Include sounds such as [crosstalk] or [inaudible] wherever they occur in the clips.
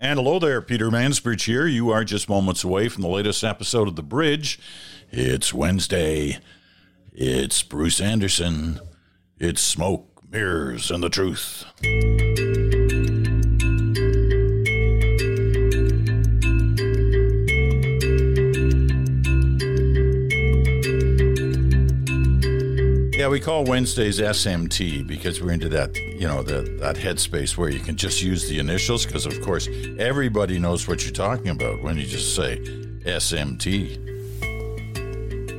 And hello there, Peter Mansbridge here. You are just moments away from the latest episode of The Bridge. It's Wednesday. It's Bruce Anderson. It's smoke, mirrors, and the truth. Yeah, we call Wednesdays SMT because we're into that, you know, the, that headspace where you can just use the initials because, of course, everybody knows what you're talking about when you just say SMT.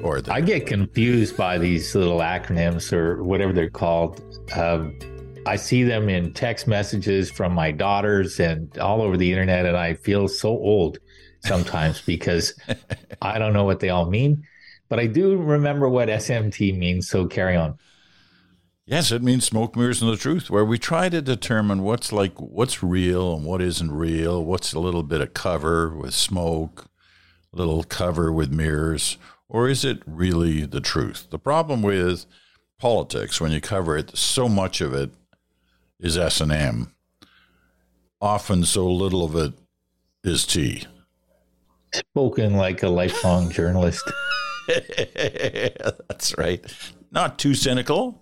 Or the- I get confused by these little acronyms or whatever they're called. Um, I see them in text messages from my daughters and all over the internet, and I feel so old sometimes because [laughs] I don't know what they all mean. But I do remember what SMT means, so carry on. Yes, it means smoke, mirrors, and the truth, where we try to determine what's like what's real and what isn't real, what's a little bit of cover with smoke, a little cover with mirrors, or is it really the truth? The problem with politics, when you cover it, so much of it is S and M. Often, so little of it is T. Spoken like a lifelong journalist. [laughs] That's right. Not too cynical,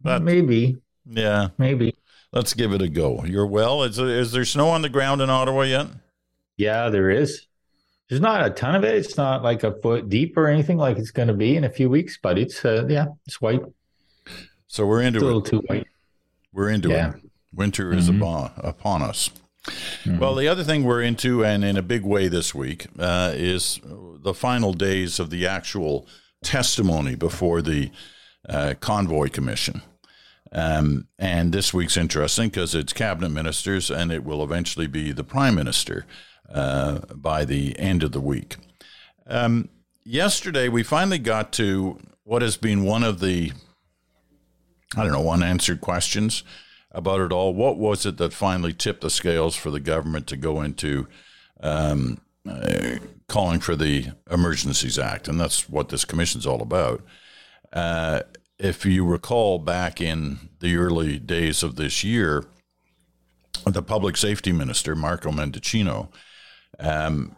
but maybe. Yeah, maybe. Let's give it a go. You're well. Is, is there snow on the ground in Ottawa yet? Yeah, there is. There's not a ton of it. It's not like a foot deep or anything like it's going to be in a few weeks, but it's uh, yeah, it's white. So we're into it's a little too white. We're into yeah. it. Winter is mm-hmm. upon, upon us. Mm-hmm. Well, the other thing we're into, and in a big way this week, uh, is the final days of the actual testimony before the uh, Convoy Commission. Um, and this week's interesting because it's cabinet ministers, and it will eventually be the prime minister uh, by the end of the week. Um, yesterday, we finally got to what has been one of the, I don't know, unanswered questions about it all. What was it that finally tipped the scales for the government to go into um, uh, calling for the Emergencies Act? And that's what this commission's all about. Uh, if you recall back in the early days of this year, the public safety minister, Marco Mendicino, um,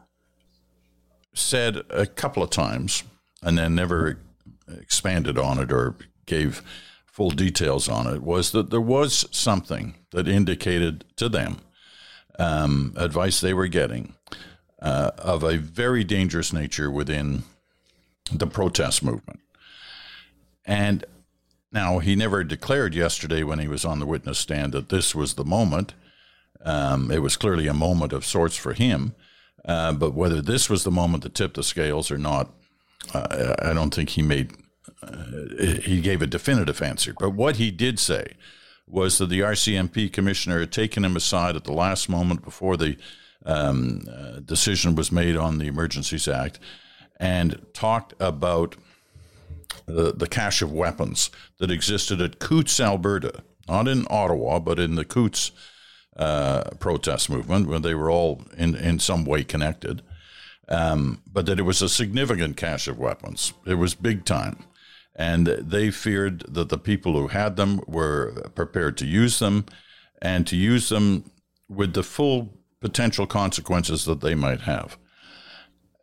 said a couple of times and then never expanded on it or gave full details on it was that there was something that indicated to them um, advice they were getting uh, of a very dangerous nature within the protest movement. And now he never declared yesterday when he was on the witness stand that this was the moment. Um, it was clearly a moment of sorts for him. Uh, but whether this was the moment that tipped the scales or not, uh, I don't think he made he gave a definitive answer. But what he did say was that the RCMP commissioner had taken him aside at the last moment before the um, uh, decision was made on the Emergencies Act and talked about the, the cache of weapons that existed at Coutts, Alberta, not in Ottawa, but in the Coutts uh, protest movement, where they were all in, in some way connected. Um, but that it was a significant cache of weapons. It was big time and they feared that the people who had them were prepared to use them and to use them with the full potential consequences that they might have.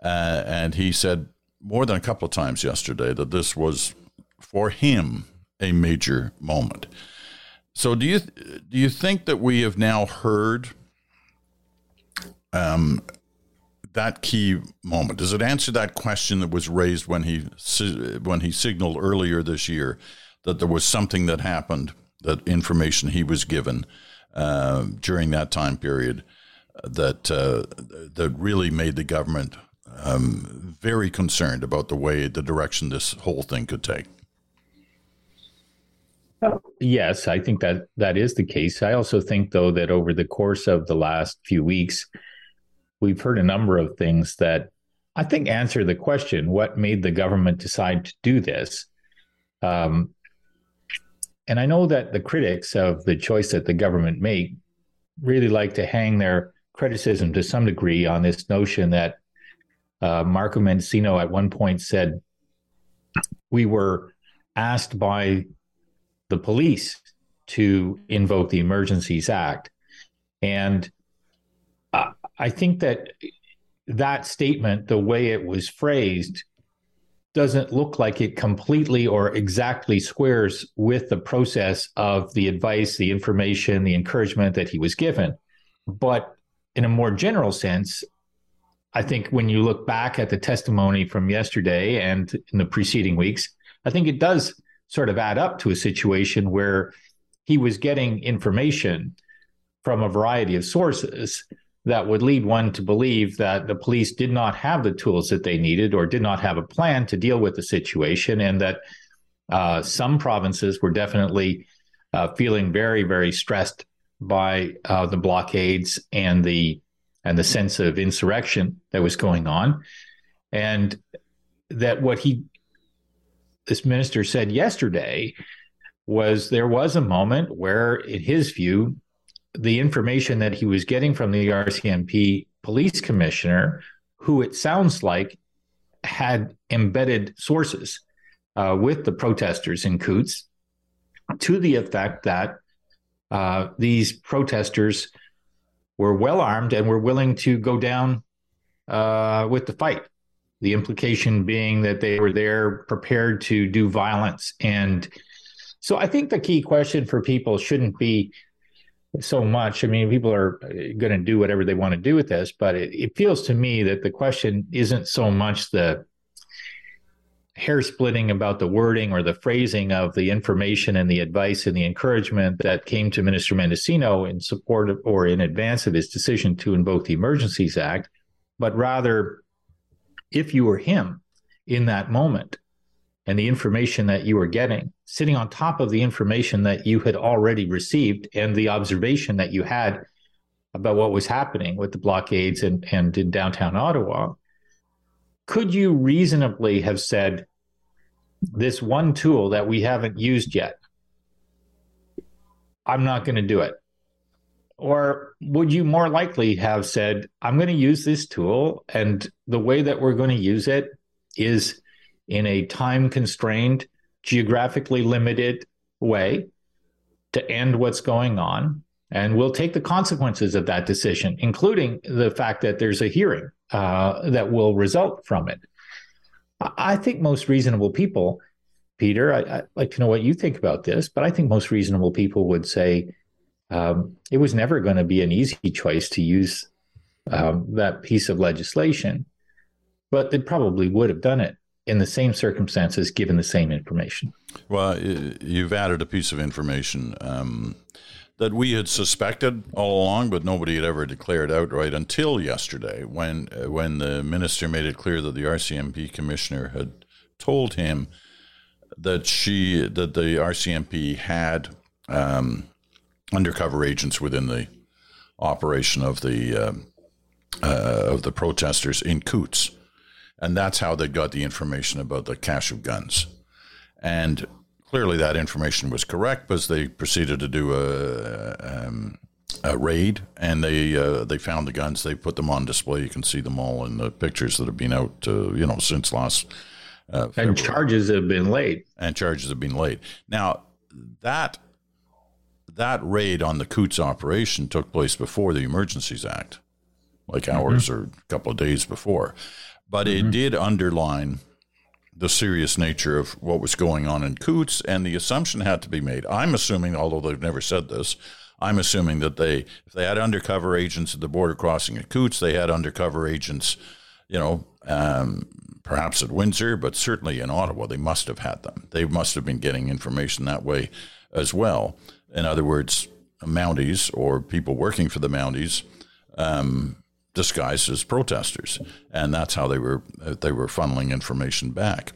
Uh, and he said more than a couple of times yesterday that this was for him a major moment. So do you do you think that we have now heard um, that key moment? Does it answer that question that was raised when he when he signaled earlier this year that there was something that happened, that information he was given uh, during that time period that uh, that really made the government um, very concerned about the way the direction this whole thing could take? Yes, I think that that is the case. I also think, though, that over the course of the last few weeks, we've heard a number of things that I think answer the question what made the government decide to do this? Um, and I know that the critics of the choice that the government made really like to hang their criticism to some degree on this notion that uh, Marco Mendicino at one point said we were asked by the police to invoke the Emergencies Act. And I think that that statement, the way it was phrased, doesn't look like it completely or exactly squares with the process of the advice, the information, the encouragement that he was given. But in a more general sense, I think when you look back at the testimony from yesterday and in the preceding weeks, I think it does sort of add up to a situation where he was getting information from a variety of sources that would lead one to believe that the police did not have the tools that they needed or did not have a plan to deal with the situation, and that uh, some provinces were definitely uh, feeling very, very stressed by uh, the blockades and the and the sense of insurrection that was going on, and that what he this minister said yesterday was there was a moment where, in his view, the information that he was getting from the RCMP police commissioner, who it sounds like had embedded sources uh, with the protesters in Coutts, to the effect that uh, these protesters were well armed and were willing to go down uh, with the fight. The implication being that they were there prepared to do violence. And so I think the key question for people shouldn't be so much. I mean, people are uh, going to do whatever they want to do with this, but it, it feels to me that the question isn't so much the hair splitting about the wording or the phrasing of the information and the advice and the encouragement that came to Minister Mendicino in support of, or in advance of his decision to invoke the Emergencies Act, but rather, if you were him in that moment and the information that you were getting, sitting on top of the information that you had already received and the observation that you had about what was happening with the blockades and, and in downtown Ottawa, could you reasonably have said this one tool that we haven't used yet i'm not going to do it. Or would you more likely have said i'm going to use this tool and the way that we're going to use it is in a time constrained geographically limited way to end what's going on and we'll take the consequences of that decision including the fact that there's a hearing uh, that will result from it. I think most reasonable people, Peter, I, would like to know what you think about this, but I think most reasonable people would say um, it was never going to be an easy choice to use um, that piece of legislation, but they probably would have done it in the same circumstances given the same information. Well, you've added a piece of information. Um, that we had suspected all along, but nobody had ever declared outright until yesterday, when uh, when the minister made it clear that the RCMP commissioner had told him that she that the RCMP had um, undercover agents within the operation of the uh, uh, of the protesters in Coutts, and that's how they got the information about the cache of guns. And clearly that information was correct because they proceeded to do a, um, a raid and they uh, they found the guns. They put them on display. You can see them all in the pictures that have been out, uh, you know, since last. Uh, and charges have been laid. And charges have been laid. Now that that raid on the Coutts operation took place before the Emergencies Act, like mm-hmm. hours or a couple of days before, but mm-hmm. it did underline the serious nature of what was going on in Coutts, and the assumption had to be made. I'm assuming, although they've never said this, I'm assuming that they, if they had undercover agents at the border crossing at Coutts, they had undercover agents, you know, um, perhaps at Windsor, but certainly in Ottawa, they must have had them. They must have been getting information that way as well. In other words, Mounties or people working for the Mounties um, disguised as protesters, and that's how they were they were funneling information back.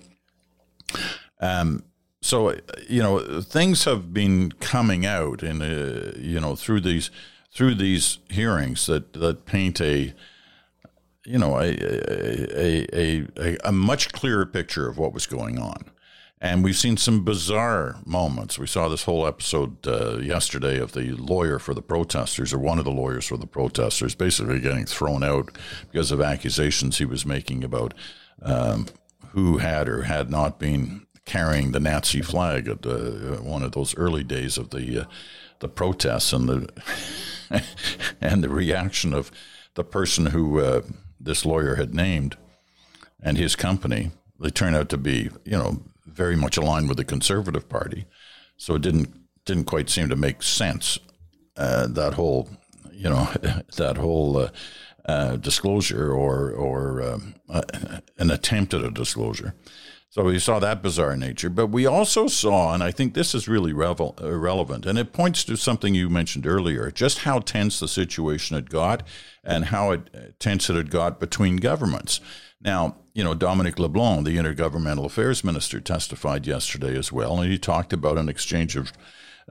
Um, so you know things have been coming out in uh, you know through these through these hearings that that paint a you know a a, a, a, a much clearer picture of what was going on. And we've seen some bizarre moments. We saw this whole episode uh, yesterday of the lawyer for the protesters, or one of the lawyers for the protesters, basically getting thrown out because of accusations he was making about um, who had or had not been carrying the Nazi flag at uh, one of those early days of the uh, the protests and the [laughs] and the reaction of the person who uh, this lawyer had named and his company, they turned out to be, you know, very much aligned with the Conservative Party. So it didn't didn't quite seem to make sense. Uh, that whole, you know, [laughs] that whole uh, uh, disclosure or or um, uh, an attempt at a disclosure. So we saw that bizarre nature, but we also saw, and I think this is really revel- relevant, and it points to something you mentioned earlier, just how tense the situation had got and how it, uh, tense it had got between governments. Now, you know, Dominic LeBlanc, the Intergovernmental Affairs Minister, testified yesterday as well, and he talked about an exchange of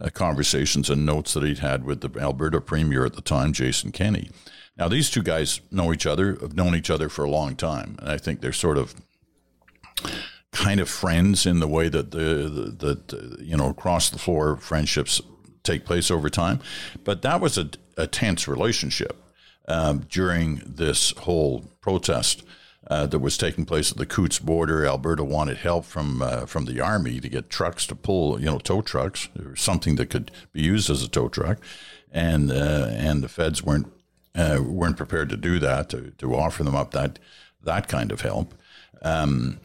uh, conversations and notes that he'd had with the Alberta Premier at the time, Jason Kenney. Now, these two guys know each other, have known each other for a long time, and I think they're sort of kind of friends in the way that the, the, you know across the floor friendships take place over time. But that was a, a tense relationship um, during this whole protest. Uh, that was taking place at the Coutts border. Alberta wanted help from uh, from the army to get trucks to pull, you know, tow trucks or something that could be used as a tow truck, and uh, and the feds weren't uh, weren't prepared to do that to, to offer them up that that kind of help. Um,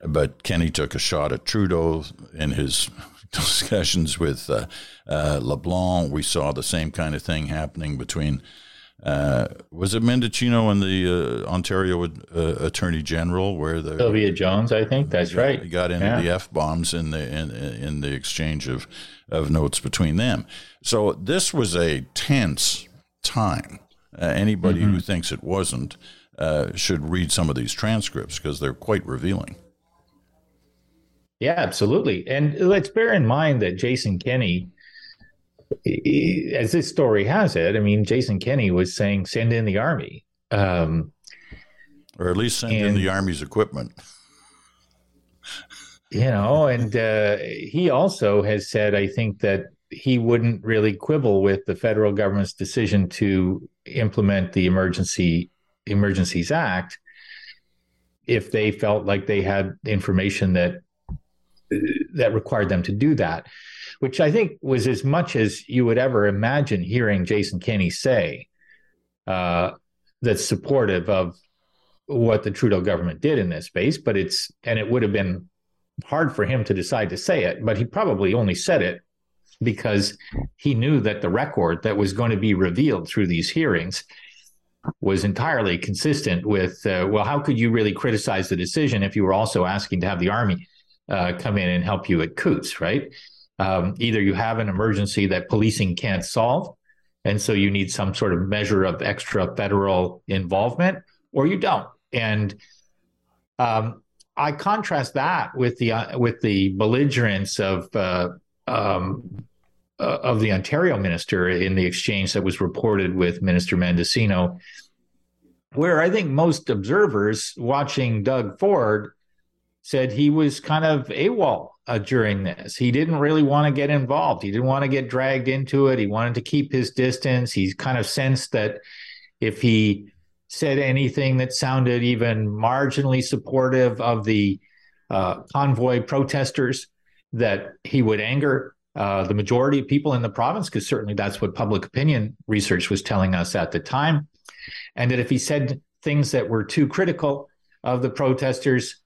but Kenney took a shot at Trudeau in his [laughs] discussions with uh, uh, LeBlanc. We saw the same kind of thing happening between. Uh, was it Mendicino and the uh, Ontario uh, Attorney General, where the Sylvia Jones? I think that's right. He got into yeah. the f bombs in the in, in the exchange of of notes between them. So this was a tense time. Uh, anybody mm-hmm. who thinks it wasn't should read some of these transcripts because they're quite revealing. Yeah, absolutely. And let's bear in mind that Jason Kenney, as this story has it, I mean, Jason Kenney was saying, send in the army. Um, or at least send and, in the army's equipment. [laughs] you know, and uh, he also has said, I think, that he wouldn't really quibble with the federal government's decision to implement the Emergency Emergencies Act if they felt like they had information that that required them to do that, which I think was as much as you would ever imagine hearing Jason Kenney say. Uh, that's supportive of what the Trudeau government did in this space, but it's and it would have been hard for him to decide to say it, but he probably only said it because he knew that the record that was going to be revealed through these hearings was entirely consistent with uh, well how could you really criticize the decision if you were also asking to have the army uh, come in and help you at Coutts, right? Um, either you have an emergency that policing can't solve, and so you need some sort of measure of extra federal involvement, or you don't. And um, I contrast that with the uh, with the belligerence of uh, um, uh, of the Ontario minister in the exchange that was reported with Minister Mendicino, where I think most observers watching Doug Ford said he was kind of AWOL uh, during this. He didn't really want to get involved. He didn't want to get dragged into it. He wanted to keep his distance. He kind of sensed that if he said anything that sounded even marginally supportive of the uh, convoy protesters, that he would anger uh, the majority of people in the province, because certainly that's what public opinion research was telling us at the time. And that if he said things that were too critical of the protesters,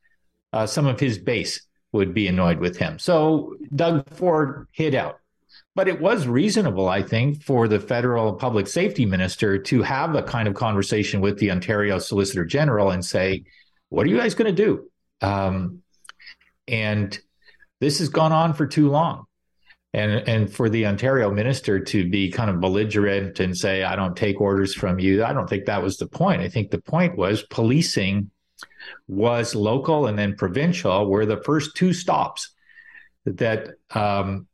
uh, some of his base would be annoyed with him. So Doug Ford hid out. But it was reasonable, I think, for the federal public safety minister to have a kind of conversation with the Ontario Solicitor General and say, what are you guys going to do? Um, and this has gone on for too long. And, and for the Ontario minister to be kind of belligerent and say, I don't take orders from you, I don't think that was the point. I think the point was policing was local and then provincial were the first two stops that um,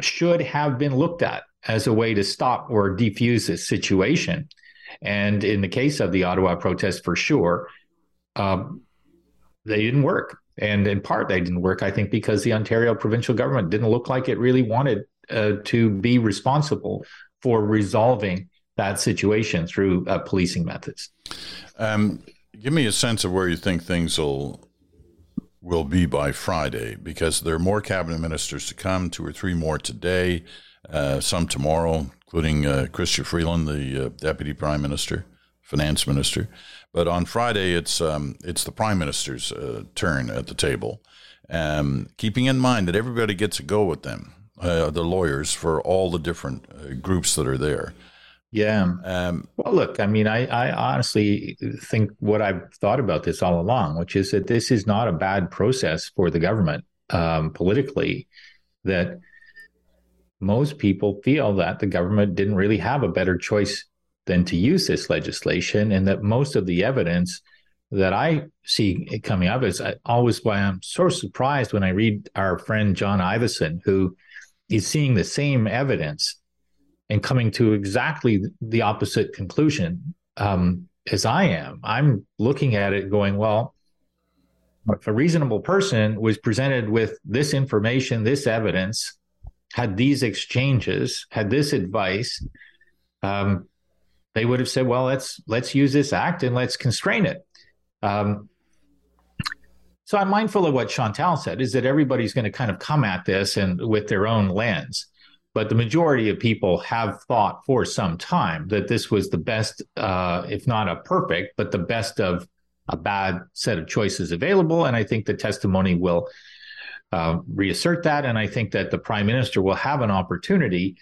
should have been looked at as a way to stop or defuse this situation. And in the case of the Ottawa protest, for sure, um, they didn't work. And in part, they didn't work, I think, because the Ontario provincial government didn't look like it really wanted uh, to be responsible for resolving that situation through uh, policing methods. Um, give me a sense of where you think things will will be by Friday, because there are more cabinet ministers to come, two or three more today, uh, some tomorrow, including uh, Chrystia Freeland, the uh, deputy prime minister, finance minister. But on Friday, it's um, it's the prime minister's uh, turn at the table, um, keeping in mind that everybody gets a go with them, uh, the lawyers for all the different uh, groups that are there. Yeah. Um, well, look, I mean, I, I honestly think what I've thought about this all along, which is that this is not a bad process for the government um, politically. That most people feel that the government didn't really have a better choice than to use this legislation, and that most of the evidence that I see coming up is always why I'm so surprised when I read our friend John Ivison, who is seeing the same evidence and coming to exactly the opposite conclusion um, as I am. I'm looking at it going, well, if a reasonable person was presented with this information, this evidence, had these exchanges, had this advice, um, they would have said, "Well, let's let's use this act and let's constrain it." Um, so I'm mindful of what Chantal said: is that everybody's going to kind of come at this and with their own lens but the majority of people have thought for some time that this was the best, uh, if not a perfect, but the best of a bad set of choices available. And I think the testimony will uh, reassert that. And I think that the prime minister will have an opportunity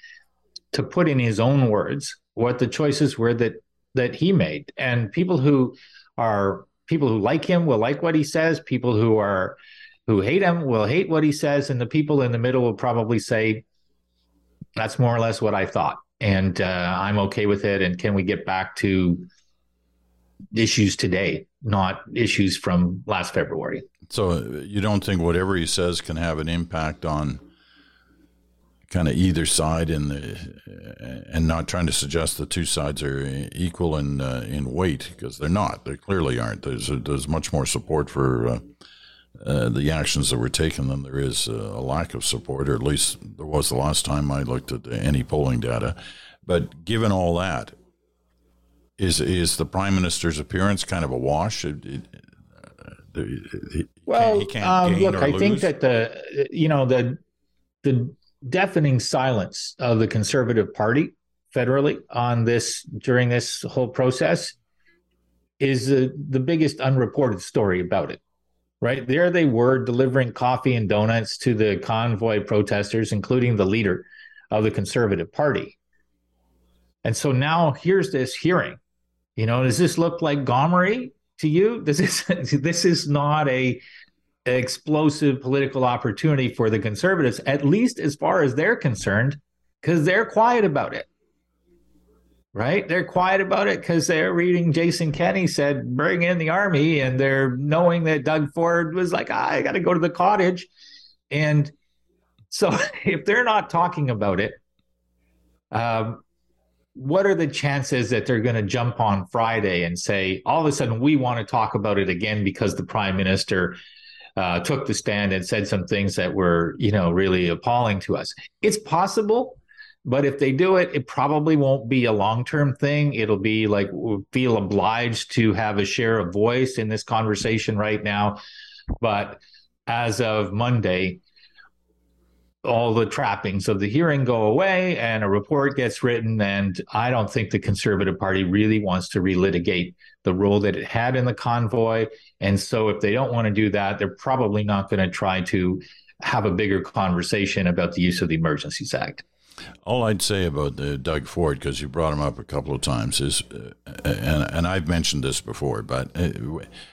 to put in his own words what the choices were that that he made. And people who are people who like him will like what he says. People who are who hate him will hate what he says, and the people in the middle will probably say, that's more or less what I thought. And uh, I'm okay with it. And can we get back to issues today, not issues from last February? So uh, you don't think whatever he says can have an impact on kind of either side in the uh, and not trying to suggest the two sides are equal in uh, in weight because they're not they clearly aren't there's a, there's much more support for uh, uh, the actions that were taken than there is uh, a lack of support, or at least there was the last time I looked at any polling data. But given all that, is is the prime minister's appearance kind of a wash? It, it, uh, well, um, look, I lose? think that the you know the the deafening silence of the Conservative Party federally on this during this whole process is the, the biggest unreported story about it right? There they were delivering coffee and donuts to the convoy protesters, including the leader of the Conservative Party. And so now here's this hearing. You know, does this look like Gomery to you? This is [laughs] this is not a explosive political opportunity for the conservatives, at least as far as they're concerned, because they're quiet about it right? They're quiet about it because they're reading Jason Kenney said, bring in the army. And they're knowing that Doug Ford was like, ah, I got to go to the cottage. And so [laughs] if they're not talking about it, um, what are the chances that they're going to jump on Friday and say, all of a sudden, we want to talk about it again because the prime minister uh, took the stand and said some things that were, you know, really appalling to us? It's possible but if they do it, it probably won't be a long term thing. It'll be like feel obliged to have a share of voice in this conversation right now. But as of Monday, all the trappings of the hearing go away and a report gets written. And I don't think the Conservative Party really wants to relitigate the role that it had in the convoy. And so if they don't want to do that, they're probably not going to try to have a bigger conversation about the use of the Emergencies Act. All I'd say about uh, Doug Ford, because you brought him up a couple of times, is, uh, and, and I've mentioned this before, but uh,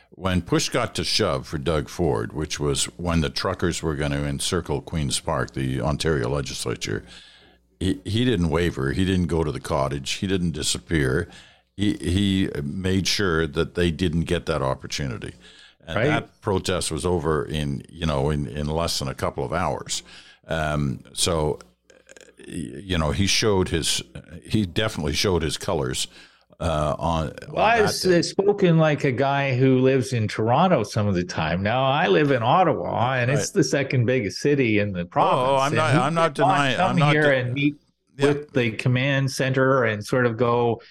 when push got to shove for Doug Ford, which was when the truckers were going to encircle Queen's Park, the Ontario legislature, he, he didn't waver. He didn't go to the cottage. He didn't disappear. He, he made sure that they didn't get that opportunity. And right. that protest was over in, you know, in, in less than a couple of hours. Um, so you know, he showed his, he definitely showed his colors. Uh, on well, on I've spoken like a guy who lives in Toronto some of the time. Now I live in Ottawa, and right. it's the second biggest city in the province. Oh, I'm not. I'm not denying. Come I'm not here de- and meet yeah. with the command center and sort of go.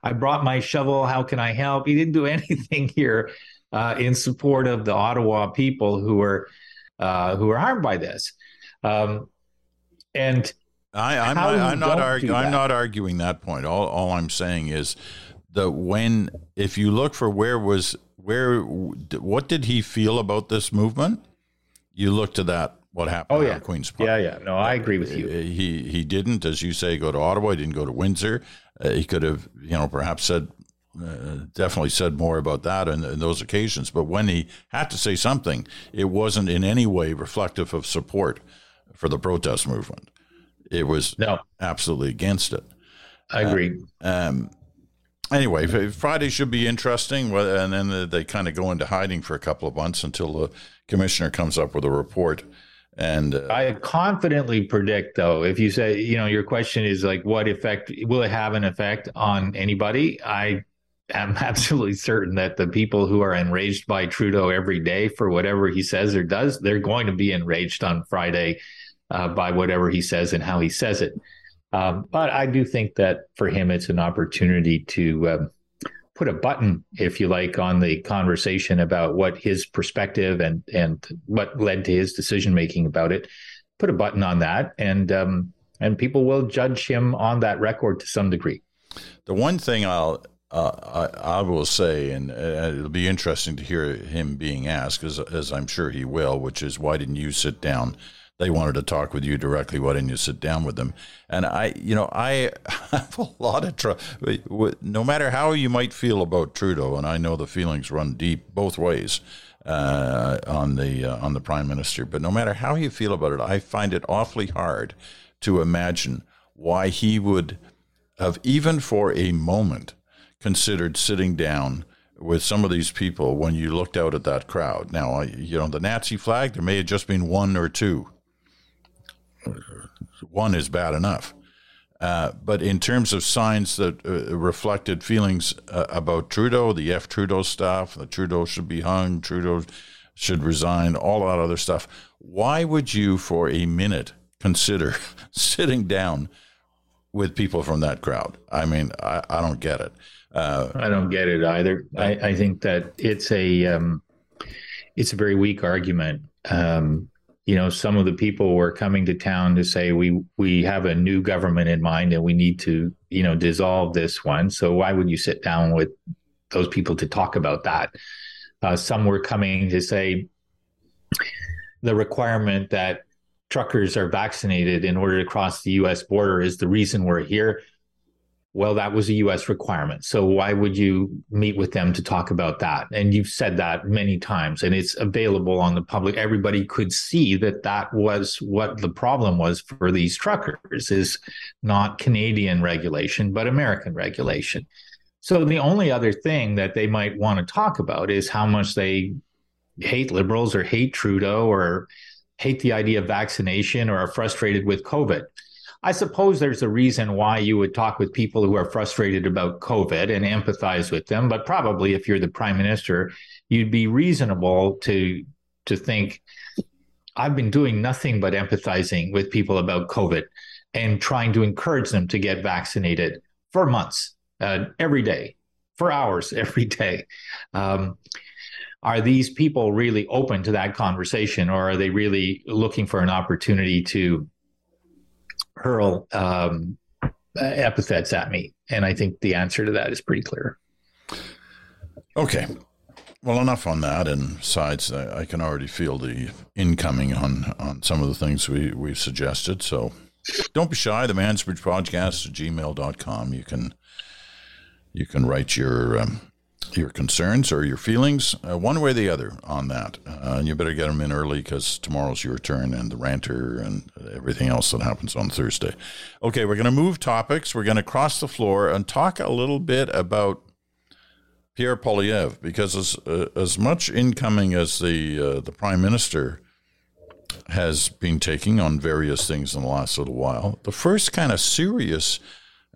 I brought my shovel. How can I help? He didn't do [laughs] anything here uh, in support of the Ottawa people who were uh, who were harmed by this. Um, and I, I'm not, I'm not, I'm not arguing that point. All, all I'm saying is that when, if you look for where was, where, what did he feel about this movement? You look to that what happened oh, yeah. Queen's Park. Yeah, yeah. No, I agree with you. He he didn't, as you say, go to Ottawa. He didn't go to Windsor. Uh, he could have, you know, perhaps said, uh, definitely said more about that in, in, those occasions. But when he had to say something, it wasn't in any way reflective of support for the protest movement. It was no. absolutely against it. I agree. Uh, um, anyway, Friday should be interesting, and then they kind of go into hiding for a couple of months until the commissioner comes up with a report. And uh, I confidently predict, though, if you say, you know, your question is like, what effect will it have an effect on anybody? I am [laughs] absolutely certain that the people who are enraged by Trudeau every day for whatever he says or does, they're going to be enraged on Friday uh, by whatever he says and how he says it. Um, but I do think that for him, it's an opportunity to um, put a button, if you like, on the conversation about what his perspective and and what led to his decision making about it. Put a button on that, and um, and people will judge him on that record to some degree. The one thing I'll uh, I, I, will say, and uh, it'll be interesting to hear him being asked, as, as I'm sure he will, which is why didn't you sit down they wanted to talk with you directly. Why didn't you sit down with them? And I, you know, I [laughs] have a lot of trouble. No matter how you might feel about Trudeau, and I know the feelings run deep both ways uh, on the uh, on the prime minister. But no matter how you feel about it, I find it awfully hard to imagine why he would have even for a moment considered sitting down with some of these people when you looked out at that crowd. Now, you know, the Nazi flag, there may have just been one or two one is bad enough. Uh, but in terms of signs that uh, reflected feelings uh, about Trudeau, the F Trudeau stuff, that Trudeau should be hung, Trudeau should resign, all that other stuff, why would you for a minute consider [laughs] sitting down with people from that crowd? I mean, I, I don't get it. Uh, I don't get it either. I, I think that it's a um, it's a very weak argument. Um, you know some of the people were coming to town to say we we have a new government in mind and we need to you know dissolve this one. So why would you sit down with those people to talk about that? Uh, some were coming to say the requirement that truckers are vaccinated in order to cross the US border is the reason we're here well, that was a US requirement. So why would you meet with them to talk about that? And you've said that many times, and it's available on the public. Everybody could see that that was what the problem was for these truckers is not Canadian regulation, but American regulation. So the only other thing that they might want to talk about is how much they hate liberals or hate Trudeau or hate the idea of vaccination or are frustrated with COVID. I suppose there's a reason why you would talk with people who are frustrated about COVID and empathize with them. But probably if you're the prime minister, you'd be reasonable to to think I've been doing nothing but empathizing with people about COVID and trying to encourage them to get vaccinated for months, uh, every day, for hours [laughs] every day. Um, are these people really open to that conversation, or are they really looking for an opportunity to hurl um, epithets at me. And I think the answer to that is pretty clear. Okay. Well, enough on that. And besides, I, can already feel the incoming on, on some of the things we, we've suggested. So don't be shy. The Mansbridge Podcast at gmail.com. You can, you can write your, um, your concerns or your feelings, uh, one way or the other, on that. Uh, you better get them in early because tomorrow's your turn and the ranter and everything else that happens on Thursday. Okay, we're going to move topics. We're going to cross the floor and talk a little bit about Pierre Poilievre because as uh, as much incoming as the uh, the prime minister has been taking on various things in the last little while, the first kind of serious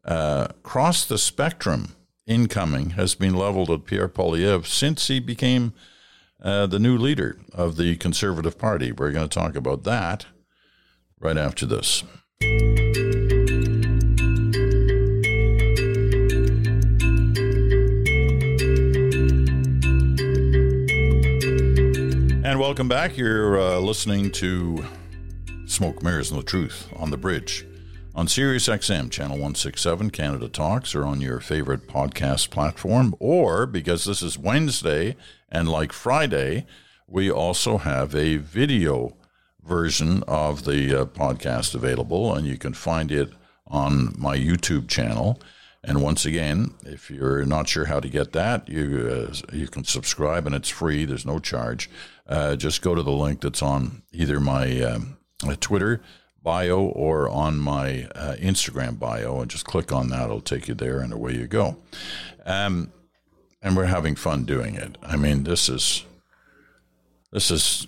uh, cross the spectrum incoming has been leveled at Pierre Poilievre since he became uh, the new leader of the Conservative Party. We're going to talk about that right after this. And welcome back. You're uh, listening to Smoke Mirrors and the Truth on the Bridge on SiriusXM, Channel 167, Canada Talks, or on your favorite podcast platform. Or because this is Wednesday and like Friday, we also have a video version of the uh, podcast available, and you can find it on my YouTube channel. And once again, if you're not sure how to get that, you uh, you can subscribe and it's free. There's no charge. Uh, just go to the link that's on either my um, Twitter bio or on my uh, Instagram bio, and just click on that. It'll take you there, and away you go. Um, and we're having fun doing it. I mean, this is this is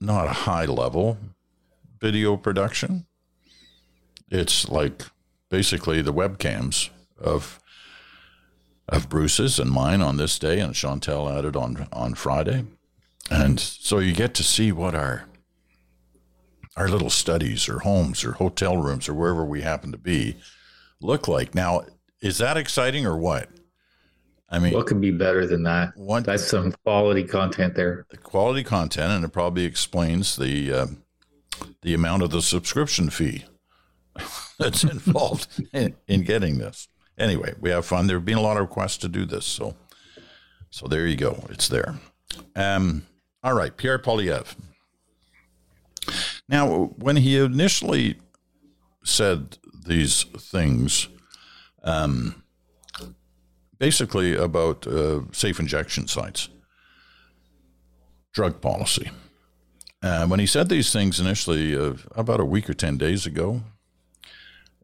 not a high level video production. It's like basically the webcams of of Bruce's and mine on this day, and Chantal added on on Friday, and so you get to see what our our little studies or homes or hotel rooms or wherever we happen to be look like. Now, is that exciting or what? I mean, what could be better than that? What, That's some quality content there. The quality content, and it probably explains the uh, the amount of the subscription fee [laughs] that's involved [laughs] in, in, getting this. Anyway, we have fun. There have been a lot of requests to do this, so so there you go. It's there. Um, all right, Pierre Poilievre. Now, when he initially said these things, um, basically about uh, safe injection sites, drug policy. Uh, when he said these things initially, uh, about a week or 10 days ago,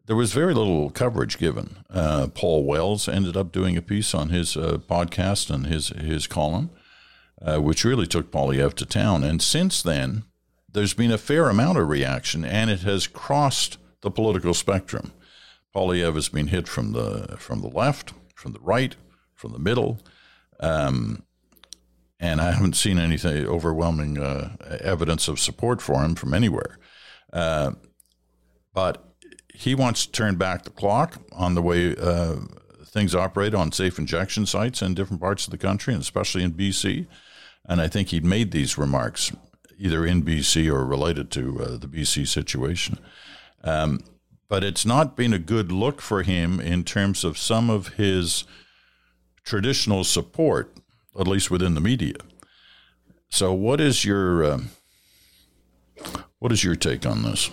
there was very little coverage given. Uh, Paul Wells ended up doing a piece on his uh, podcast and his, his column, uh, which really took Poilievre to town. And since then, there's been a fair amount of reaction, and it has crossed the political spectrum. Poilievre has been hit from the from the left, from the right, from the middle, um, and I haven't seen anything overwhelming uh, evidence of support for him from anywhere. Uh, but he wants to turn back the clock on the way uh, things operate on safe injection sites in different parts of the country, and especially in BC. And I think he'd made these remarks either in BC or related to uh, the BC situation. Um, but it's not been a good look for him in terms of some of his traditional support, at least within the media. So, what is your uh, what is your take on this?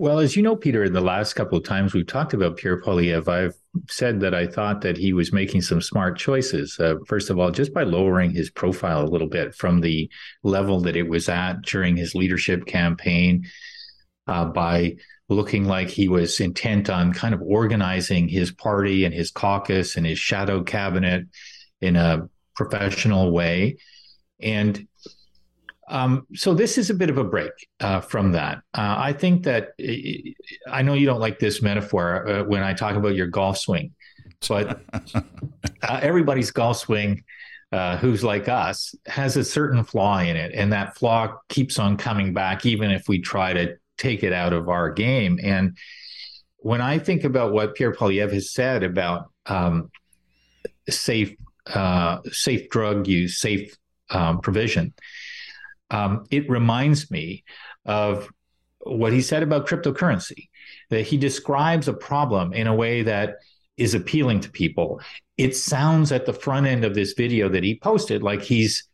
Well, as you know, Peter, in the last couple of times we've talked about Pierre Poilievre, I've said that I thought that he was making some smart choices. Uh, first of all, just by lowering his profile a little bit from the level that it was at during his leadership campaign, uh, by looking like he was intent on kind of organizing his party and his caucus and his shadow cabinet in a professional way. And um, so this is a bit of a break uh, from that. Uh, I think that I know you don't like this metaphor uh, when I talk about your golf swing, but [laughs] uh, everybody's golf swing, uh, who's like us, has a certain flaw in it, and that flaw keeps on coming back, even if we try to take it out of our game. And when I think about what Pierre Poilievre has said about um, safe, uh, safe drug use, safe um, provision um, it reminds me of what he said about cryptocurrency, that he describes a problem in a way that is appealing to people. It sounds at the front end of this video that he posted like he's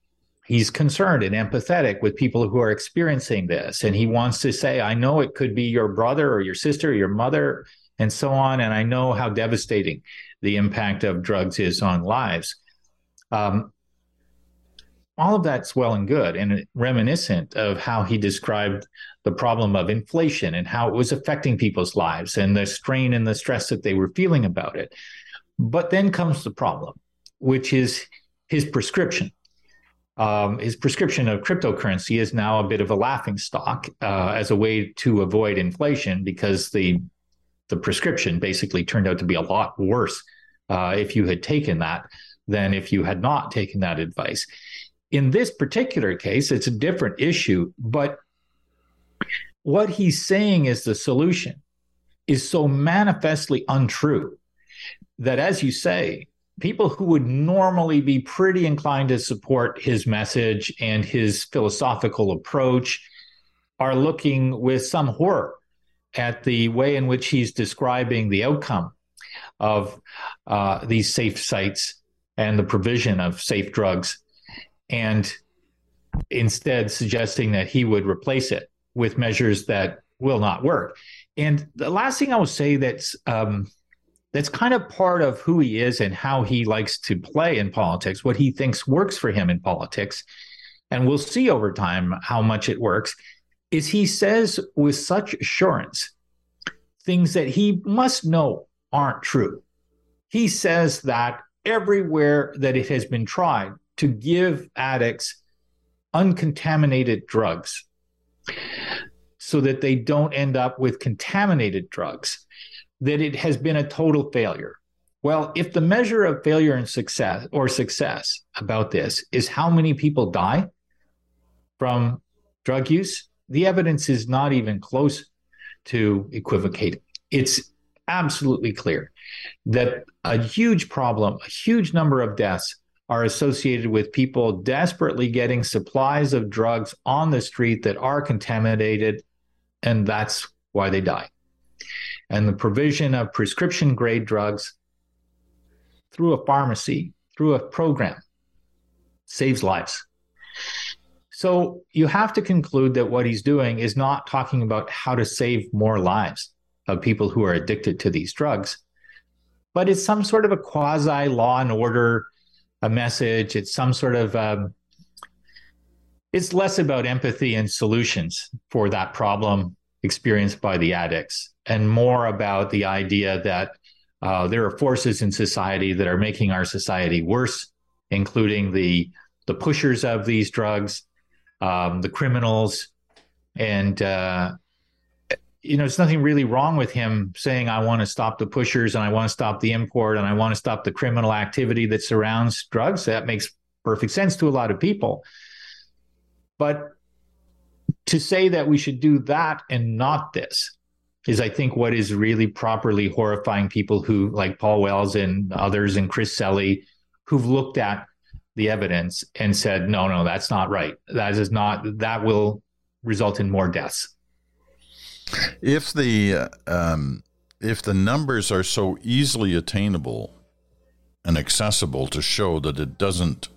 he's concerned and empathetic with people who are experiencing this and he wants to say I know it could be your brother or your sister or your mother and so on and I know how devastating the impact of drugs is on lives. Um, all of that's well and good and reminiscent of how he described the problem of inflation and how it was affecting people's lives and the strain and the stress that they were feeling about it. But then comes the problem, which is his prescription. Um, his prescription of cryptocurrency is now a bit of a laughing stock uh, as a way to avoid inflation because the the prescription basically turned out to be a lot worse uh, if you had taken that than if you had not taken that advice. In this particular case, it's a different issue, but what he's saying is the solution is so manifestly untrue that, as you say, people who would normally be pretty inclined to support his message and his philosophical approach are looking with some horror at the way in which he's describing the outcome of uh, these safe sites and the provision of safe drugs, and instead suggesting that he would replace it with measures that will not work. And the last thing I will say that's um, that's kind of part of who he is and how he likes to play in politics, what he thinks works for him in politics, and we'll see over time how much it works. Is he says with such assurance things that he must know aren't true. He says that everywhere that it has been tried to give addicts uncontaminated drugs so that they don't end up with contaminated drugs, that it has been a total failure. Well, if the measure of failure and success or success about this is how many people die from drug use, the evidence is not even close to equivocate. It's absolutely clear that a huge problem, a huge number of deaths are associated with people desperately getting supplies of drugs on the street that are contaminated, and that's why they die. And the provision of prescription grade drugs through a pharmacy, through a program, saves lives. So you have to conclude that what he's doing is not talking about how to save more lives of people who are addicted to these drugs, but it's some sort of a quasi law and order a message. It's some sort of um, it's less about empathy and solutions for that problem experienced by the addicts, and more about the idea that uh, there are forces in society that are making our society worse, including the the pushers of these drugs, um, the criminals, and uh, you know, there's nothing really wrong with him saying, I want to stop the pushers and I want to stop the import and I want to stop the criminal activity that surrounds drugs. That makes perfect sense to a lot of people. But to say that we should do that and not this is, I think, what is really properly horrifying people who, like Paul Wells and others and Chris Selley, who've looked at the evidence and said, no, no, that's not right. That is not, that will result in more deaths. If the um, if the numbers are so easily attainable and accessible to show that it doesn't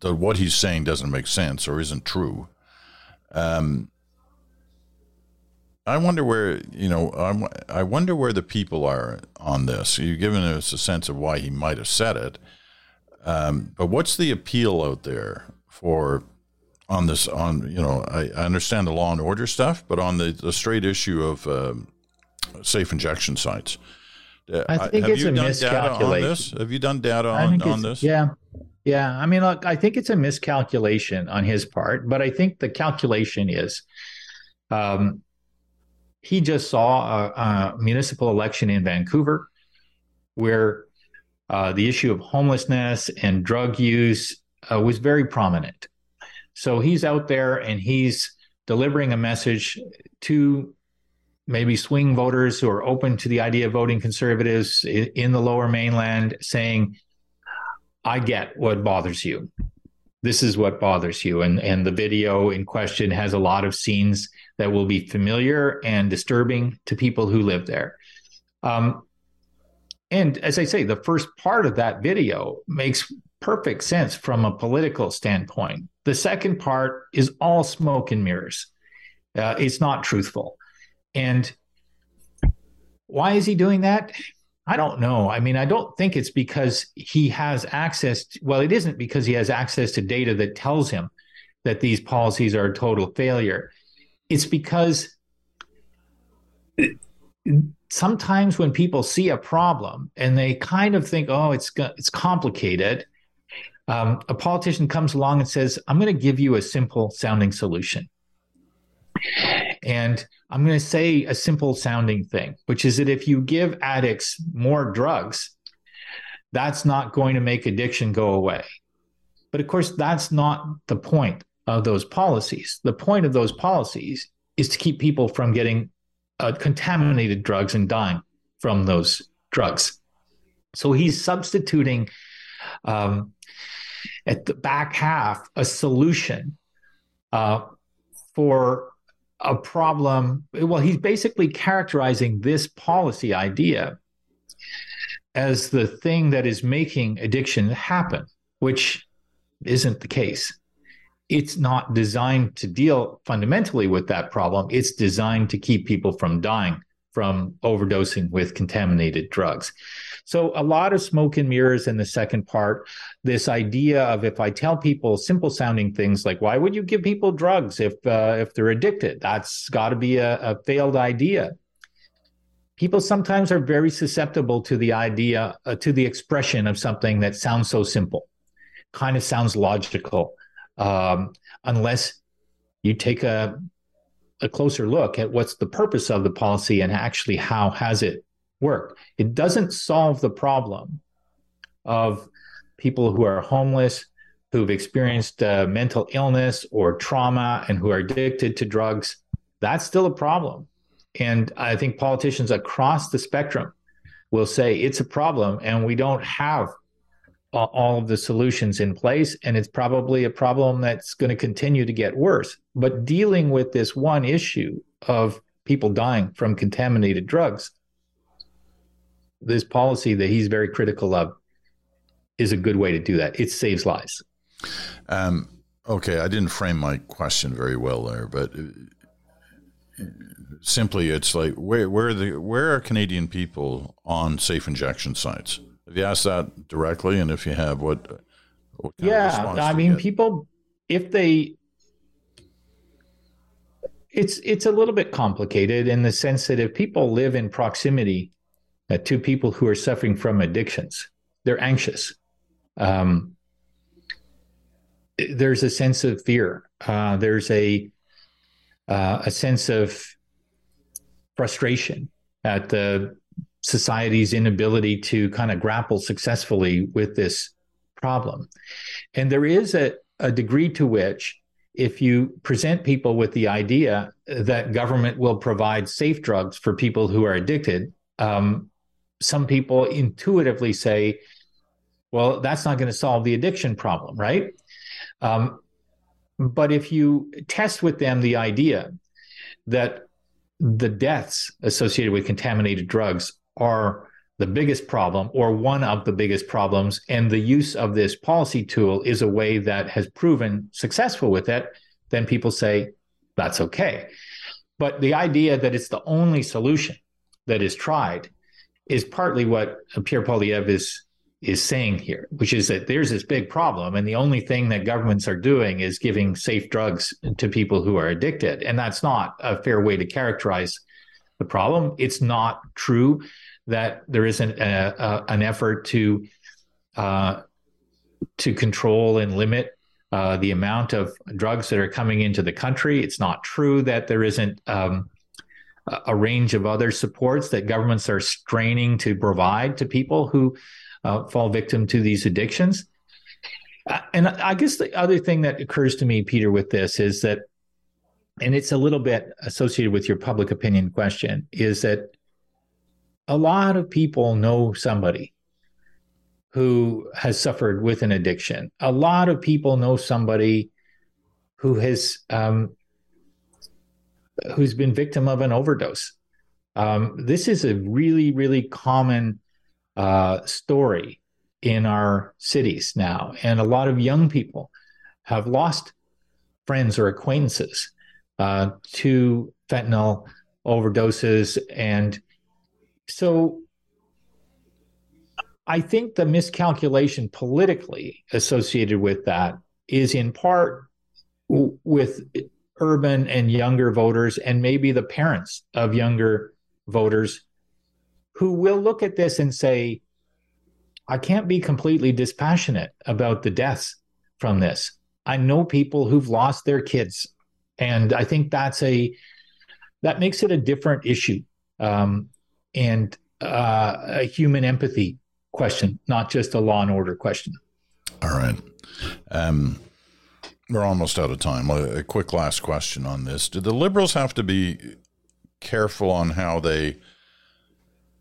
that what he's saying doesn't make sense or isn't true, um, I wonder where you know I, I wonder where the people are on this. You've given us a sense of why he might have said it, um, but what's the appeal out there for on this on you know I, I, understand the law and order stuff, but on the, the straight issue of um, safe injection sites. Uh, I think it's a miscalculation. Have you done data on, on this? Yeah. Yeah. I mean, look, I think it's a miscalculation on his part, but I think the calculation is um, he just saw a, a, municipal election in Vancouver where uh, the issue of homelessness and drug use uh, was very prominent. So he's out there and he's delivering a message to maybe swing voters who are open to the idea of voting conservatives in the lower mainland saying, I get what bothers you. This is what bothers you. And, and the video in question has a lot of scenes that will be familiar and disturbing to people who live there. Um, and as I say, the first part of that video makes perfect sense from a political standpoint. The second part is all smoke and mirrors. Uh, it's not truthful. And why is he doing that? I don't know. I mean, I don't think it's because he has access. To, well, it isn't because he has access to data that tells him that these policies are a total failure. It's because sometimes when people see a problem and they kind of think, "Oh, it's it's complicated," um, a politician comes along and says, I'm going to give you a simple sounding solution. And I'm going to say a simple sounding thing, which is that if you give addicts more drugs, that's not going to make addiction go away. But of course, that's not the point of those policies. The point of those policies is to keep people from getting uh, contaminated drugs and dying from those drugs. So he's substituting um, at the back half a solution uh, for a problem. Well, he's basically characterizing this policy idea as the thing that is making addiction happen, which isn't the case. It's not designed to deal fundamentally with that problem. It's designed to keep people from dying from overdosing with contaminated drugs. So, a lot of smoke and mirrors in the second part. This idea of if I tell people simple sounding things like, why would you give people drugs if, uh, if they're addicted? That's got to be a, a failed idea people sometimes are very susceptible to the idea, uh, to the expression of something that sounds so simple, kind of sounds logical, um, unless you take a, a closer look at what's the purpose of the policy and actually how has it worked. It doesn't solve the problem of people who are homeless, who've experienced uh, mental illness or trauma, and who are addicted to drugs. That's still a problem and I think politicians across the spectrum will say it's a problem and we don't have all of the solutions in place. And it's probably a problem that's going to continue to get worse. But dealing with this one issue of people dying from contaminated drugs, this policy that he's very critical of is a good way to do that. It saves lives. Um, okay, I didn't frame my question very well there, but simply it's like where where are the where are Canadian people on safe injection sites? Have you asked that directly? And if you have, what? what yeah, I mean, people if they it's it's a little bit complicated in the sense that if people live in proximity uh, to people who are suffering from addictions, they're anxious. Um, there's a sense of fear. Uh, there's a uh, a sense of frustration at the society's inability to kind of grapple successfully with this problem. And there is a, a degree to which, if you present people with the idea that government will provide safe drugs for people who are addicted, um, some people intuitively say, well, that's not going to solve the addiction problem, right? Um, but if you test with them the idea that the deaths associated with contaminated drugs are the biggest problem or one of the biggest problems. And the use of this policy tool is a way that has proven successful with it. Then people say, that's okay. But the idea that it's the only solution that is tried is partly what Pierre Poilievre is is saying here, which is that there's this big problem, and the only thing that governments are doing is giving safe drugs to people who are addicted. And that's not a fair way to characterize the problem. It's not true that there isn't a, a, an effort to uh, to control and limit uh, the amount of drugs that are coming into the country. It's not true that there isn't um, a range of other supports that governments are straining to provide to people who uh, fall victim to these addictions. Uh, and I guess the other thing that occurs to me, Peter, with this is that, and it's a little bit associated with your public opinion question, is that a lot of people know somebody who has suffered with an addiction. A lot of people know somebody who has um, who's been victim of an overdose. Um, this is a really, really common uh, story in our cities now. And a lot of young people have lost friends or acquaintances uh, to fentanyl overdoses. And so I think the miscalculation politically associated with that is in part w- with urban and younger voters and maybe the parents of younger voters who will look at this and say, I can't be completely dispassionate about the deaths from this. I know people who've lost their kids. And I think that's a, that makes it a different issue um, and uh, a human empathy question, not just a law and order question. All right. Um, we're almost out of time. A, quick last question on this. Do the liberals have to be careful on how they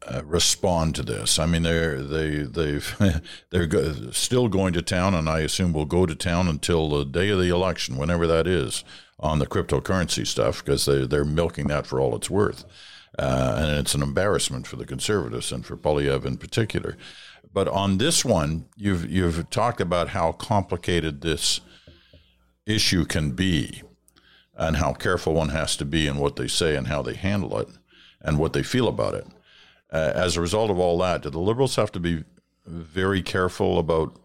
uh, respond to this. I mean, they're they they've, [laughs] they're go- still going to town, and I assume will go to town until the day of the election, whenever that is, on the cryptocurrency stuff because they, they're milking that for all it's worth. Uh, and it's an embarrassment for the conservatives and for Poilievre in particular. But on this one, you've you've talked about how complicated this issue can be, and how careful one has to be in what they say and how they handle it, and what they feel about it. Uh, as a result of all that, do the Liberals have to be very careful about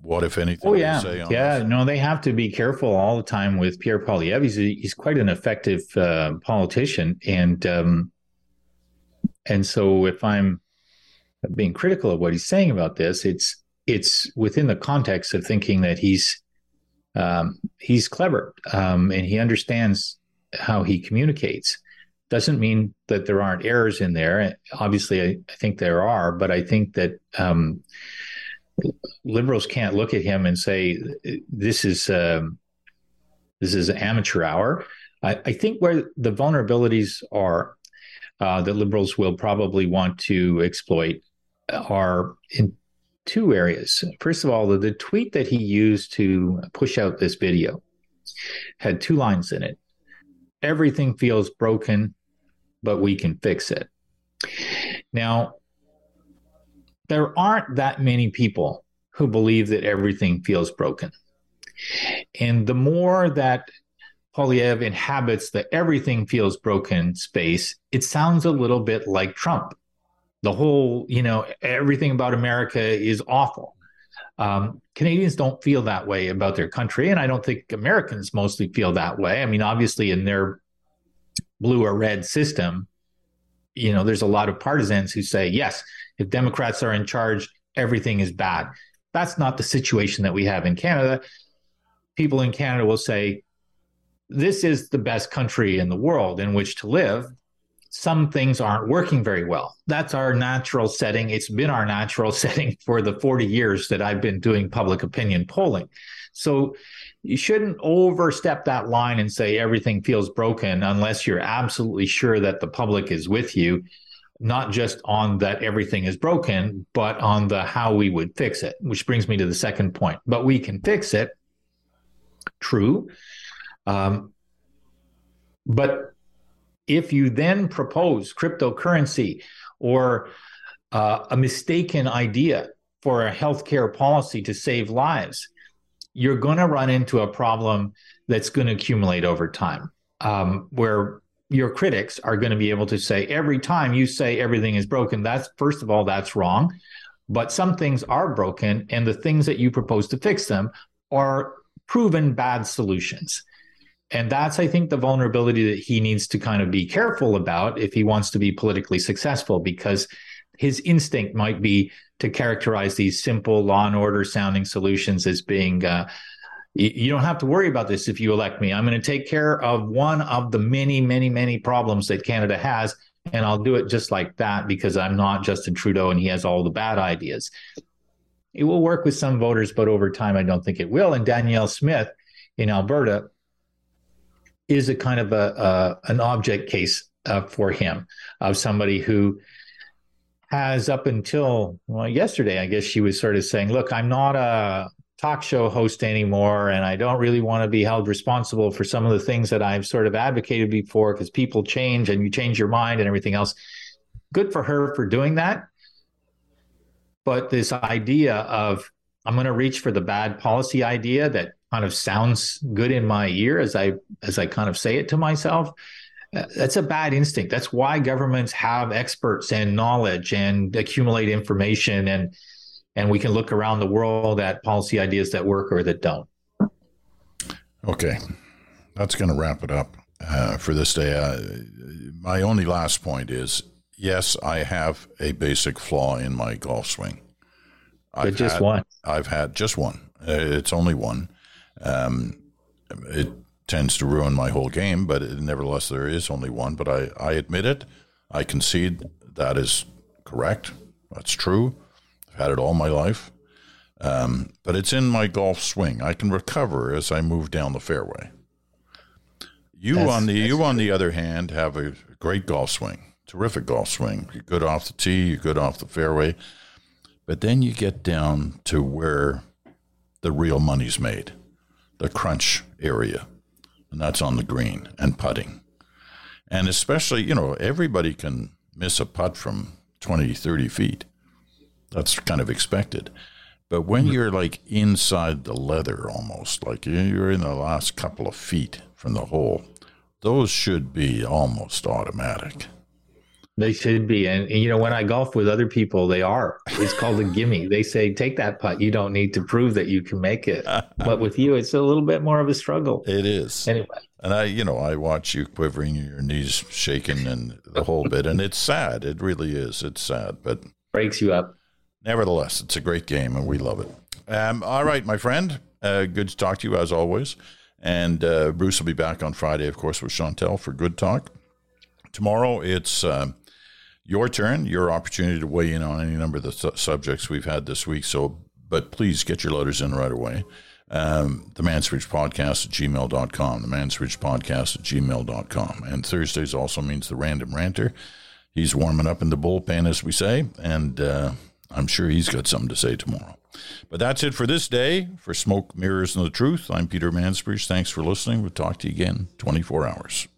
what, if anything, they say? oh, yeah. yeah, this? no, they have to be careful all the time with Pierre Poilievre. He's, he's quite an effective uh, politician. And um, and so if I'm being critical of what he's saying about this, it's it's within the context of thinking that he's um, he's clever um, and he understands how he communicates. Doesn't mean that there aren't errors in there. Obviously, I, I think there are, but I think that um, liberals can't look at him and say this is um, this is amateur hour. I, I think where the vulnerabilities are uh, that liberals will probably want to exploit are in two areas. First of all, the, the tweet that he used to push out this video had two lines in it. Everything feels broken, but we can fix it. Now, there aren't that many people who believe that everything feels broken. And the more that Poilievre inhabits the everything feels broken space, it sounds a little bit like Trump. The whole, you know, everything about America is awful. Um, Canadians don't feel that way about their country, and I don't think Americans mostly feel that way. I mean, obviously, in their blue or red system, you know, there's a lot of partisans who say, yes, if Democrats are in charge, everything is bad. That's not the situation that we have in Canada. People in Canada will say, this is the best country in the world in which to live. Some things aren't working very well. That's our natural setting. It's been our natural [laughs] setting for the 40 years that I've been doing public opinion polling. So you shouldn't overstep that line and say everything feels broken unless you're absolutely sure that the public is with you, not just on that everything is broken, but on the how we would fix it, which brings me to the second point. But we can fix it. True. Um, but if you then propose cryptocurrency or uh, a mistaken idea for a healthcare policy to save lives, you're going to run into a problem that's going to accumulate over time, um, where your critics are going to be able to say every time you say everything is broken, that's first of all, that's wrong. But some things are broken, and the things that you propose to fix them are proven bad solutions. And that's, I think, the vulnerability that he needs to kind of be careful about if he wants to be politically successful, because his instinct might be to characterize these simple law and order sounding solutions as being uh, you don't have to worry about this if you elect me. I'm going to take care of one of the many, many, many problems that Canada has, and I'll do it just like that because I'm not Justin Trudeau and he has all the bad ideas. It will work with some voters, but over time, I don't think it will. And Danielle Smith in Alberta is a kind of a, a an object case uh, for him of somebody who has up until well yesterday i guess she was sort of saying look i'm not a talk show host anymore and i don't really want to be held responsible for some of the things that i've sort of advocated before because people change and you change your mind and everything else. Good for her for doing that. But this idea of i'm going to reach for the bad policy idea that kind of sounds good in my ear as I as I kind of say it to myself. Uh, that's a bad instinct. That's why governments have experts and knowledge and accumulate information and and we can look around the world at policy ideas that work or that don't. Okay, that's going to wrap it up uh, for this day. Uh, my only last point is yes, I have a basic flaw in my golf swing. I've just had, one. I've had just one. Uh, it's only one. Um, it tends to ruin my whole game, but it, nevertheless, there is only one. But I, I admit it. I concede that is correct. That's true. I've had it all my life. Um, but it's in my golf swing. I can recover as I move down the fairway. You that's, on the you on the other hand have a great golf swing, terrific golf swing. You're good off the tee, you're good off the fairway, but then you get down to where the real money's made the crunch area and that's on the green and putting. And especially, you know, everybody can miss a putt from 20, 30 feet. That's kind of expected. But when mm-hmm. you're like inside the leather almost, like you're in the last couple of feet from the hole, those should be almost automatic. They should be. And, and, you know, when I golf with other people, they are. It's called a gimme. [laughs] They say, take that putt. You don't need to prove that you can make it. but with you, it's a little bit more of a struggle. It is. Anyway. And I, you know, I watch you quivering, your knees shaking and the whole bit. And it's sad. It really is. It's sad. But breaks you up. Nevertheless, it's a great game and we love it. Um, all right, my friend. Uh, good to talk to you as always. And uh, Bruce will be back on Friday, of course, with Chantal for Good Talk. Tomorrow, it's. Uh, your turn, your opportunity to weigh in on any number of the su- subjects we've had this week. So, but please get your letters in right away. Um, the Mansbridge Podcast at gmail.com, the Mansbridge Podcast at gmail.com. And Thursdays also means the Random Ranter. He's warming up in the bullpen, as we say, and uh, I'm sure he's got something to say tomorrow. But that's it for this day. For Smoke, Mirrors, and the Truth, I'm Peter Mansbridge. Thanks for listening. We'll talk to you again 24 hours.